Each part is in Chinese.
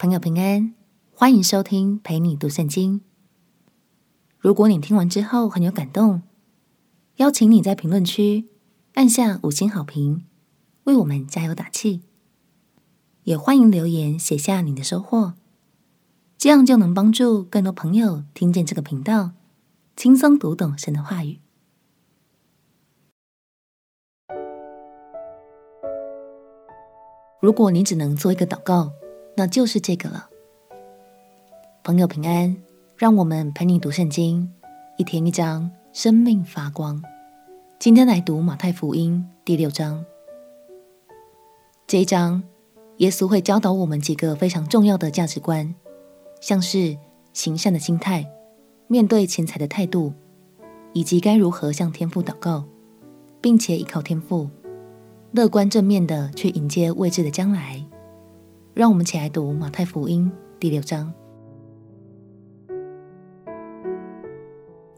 朋友平安，欢迎收听陪你读圣经。如果你听完之后很有感动，邀请你在评论区按下五星好评，为我们加油打气。也欢迎留言写下你的收获，这样就能帮助更多朋友听见这个频道，轻松读懂神的话语。如果你只能做一个祷告，那就是这个了。朋友平安，让我们陪你读圣经，一天一章，生命发光。今天来读马太福音第六章。这一章，耶稣会教导我们几个非常重要的价值观，像是行善的心态、面对钱财的态度，以及该如何向天父祷告，并且依靠天父。乐观正面的去迎接未知的将来，让我们起来读马太福音第六章。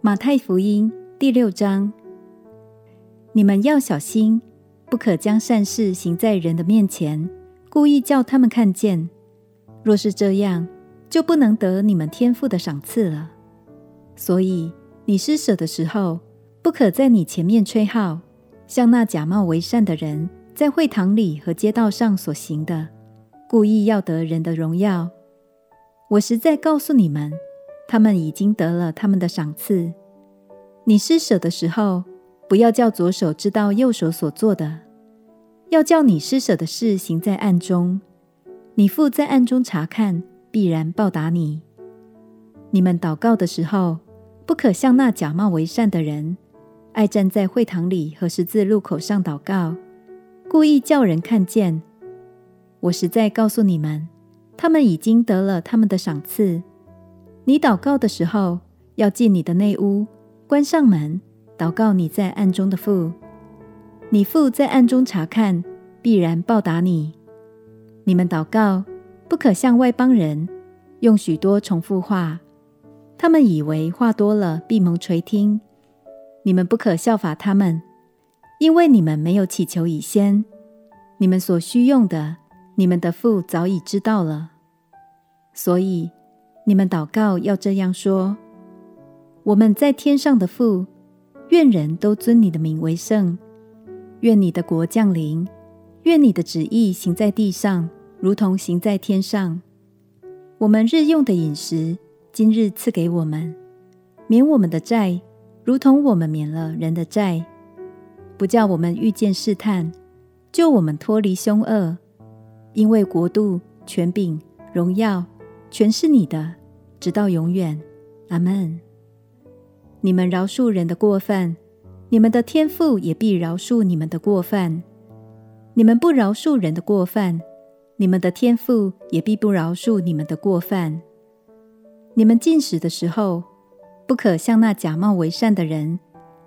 马太福音第六章，你们要小心，不可将善事行在人的面前，故意叫他们看见。若是这样，就不能得你们天父的赏赐了。所以你施舍的时候，不可在你前面吹号。像那假冒为善的人在会堂里和街道上所行的，故意要得人的荣耀。我实在告诉你们，他们已经得了他们的赏赐。你施舍的时候，不要叫左手知道右手所做的，要叫你施舍的事行在暗中。你父在暗中察看，必然报答你。你们祷告的时候，不可像那假冒为善的人。爱站在会堂里和十字路口上祷告，故意叫人看见。我实在告诉你们，他们已经得了他们的赏赐。你祷告的时候，要进你的内屋，关上门，祷告你在暗中的父。你父在暗中察看，必然报答你。你们祷告，不可像外邦人，用许多重复话，他们以为话多了必蒙垂听。你们不可效法他们，因为你们没有祈求以先，你们所需用的，你们的父早已知道了。所以你们祷告要这样说：我们在天上的父，愿人都尊你的名为圣，愿你的国降临，愿你的旨意行在地上，如同行在天上。我们日用的饮食，今日赐给我们，免我们的债。如同我们免了人的债，不叫我们遇见试探，救我们脱离凶恶。因为国度、权柄、荣耀，全是你的，直到永远。阿门。你们饶恕人的过犯，你们的天父也必饶恕你们的过犯；你们不饶恕人的过犯，你们的天父也必不饶恕你们的过犯。你们进食的时候，不可像那假冒为善的人，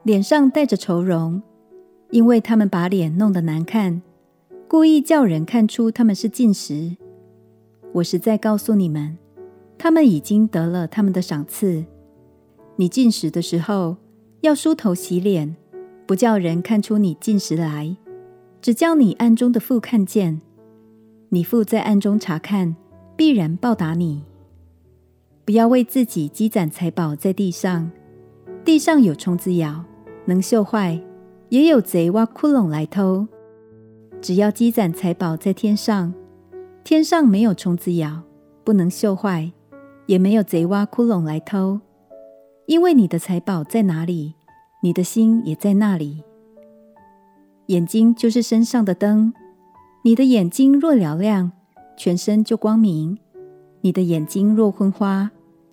脸上带着愁容，因为他们把脸弄得难看，故意叫人看出他们是禁食。我实在告诉你们，他们已经得了他们的赏赐。你进食的时候，要梳头洗脸，不叫人看出你进食来，只叫你暗中的父看见。你父在暗中察看，必然报答你。不要为自己积攒财宝在地上，地上有虫子咬，能锈坏；也有贼挖窟窿来偷。只要积攒财宝在天上，天上没有虫子咬，不能锈坏，也没有贼挖窟窿来偷。因为你的财宝在哪里，你的心也在那里。眼睛就是身上的灯，你的眼睛若嘹亮，全身就光明。你的眼睛若昏花，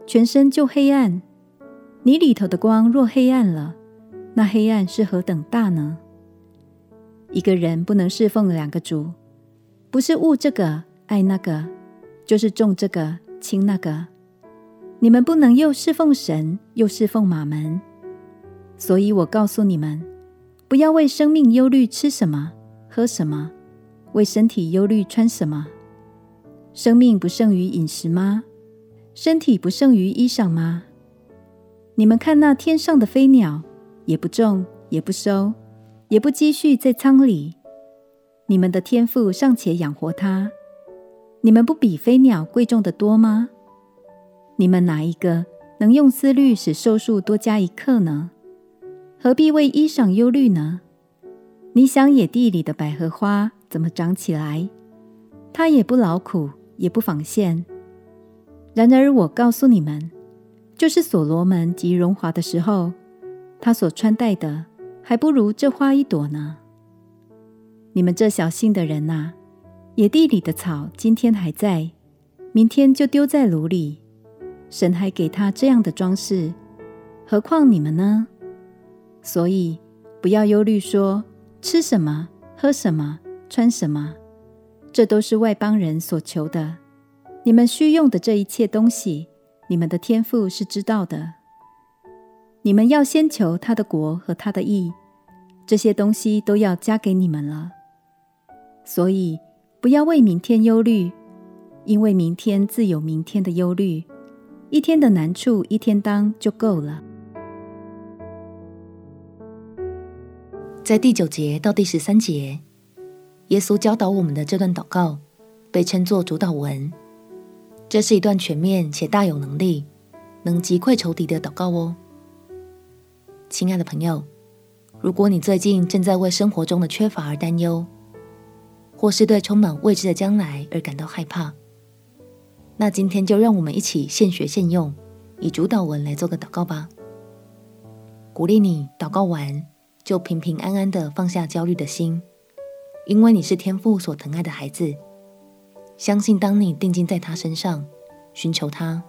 全身就黑暗。你里头的光若黑暗了，那黑暗是何等大呢？一个人不能侍奉两个主，不是恶这个爱那个，就是重这个轻那个。你们不能又侍奉神，又侍奉马门。所以我告诉你们，不要为生命忧虑吃什么，喝什么；为身体忧虑穿什么。生命不胜于饮食吗？身体不胜于衣裳吗？你们看那天上的飞鸟，也不种，也不收，也不积蓄在仓里，你们的天赋尚且养活它，你们不比飞鸟贵重得多吗？你们哪一个能用思虑使寿数多加一刻呢？何必为衣裳忧虑呢？你想野地里的百合花怎么长起来？它也不劳苦，也不纺线。然而我告诉你们，就是所罗门极荣华的时候，他所穿戴的还不如这花一朵呢。你们这小信的人呐！野地里的草今天还在，明天就丢在炉里。神还给他这样的装饰，何况你们呢？所以不要忧虑说，吃什么、喝什么、穿什么，这都是外邦人所求的。你们需用的这一切东西，你们的天父是知道的。你们要先求他的国和他的义，这些东西都要加给你们了。所以。不要为明天忧虑，因为明天自有明天的忧虑。一天的难处一天当就够了。在第九节到第十三节，耶稣教导我们的这段祷告被称作主祷文。这是一段全面且大有能力，能击溃仇敌的祷告哦。亲爱的朋友，如果你最近正在为生活中的缺乏而担忧，或是对充满未知的将来而感到害怕，那今天就让我们一起现学现用，以主祷文来做个祷告吧。鼓励你祷告完就平平安安的放下焦虑的心，因为你是天父所疼爱的孩子。相信当你定睛在他身上，寻求他，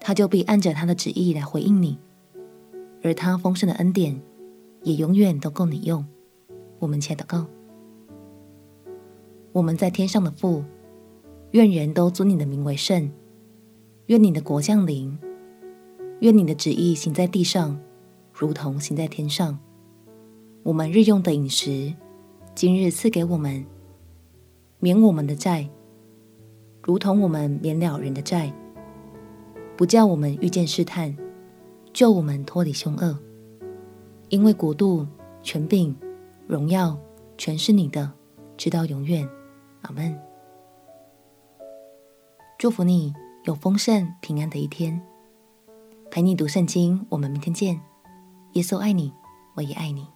他就必按着他的旨意来回应你，而他丰盛的恩典也永远都够你用。我们且祷告。我们在天上的父，愿人都尊你的名为圣。愿你的国降临。愿你的旨意行在地上，如同行在天上。我们日用的饮食，今日赐给我们，免我们的债，如同我们免了人的债。不叫我们遇见试探，救我们脱离凶恶。因为国度、权柄、荣耀，全是你的，直到永远。阿门。祝福你有丰盛平安的一天。陪你读圣经，我们明天见。耶稣爱你，我也爱你。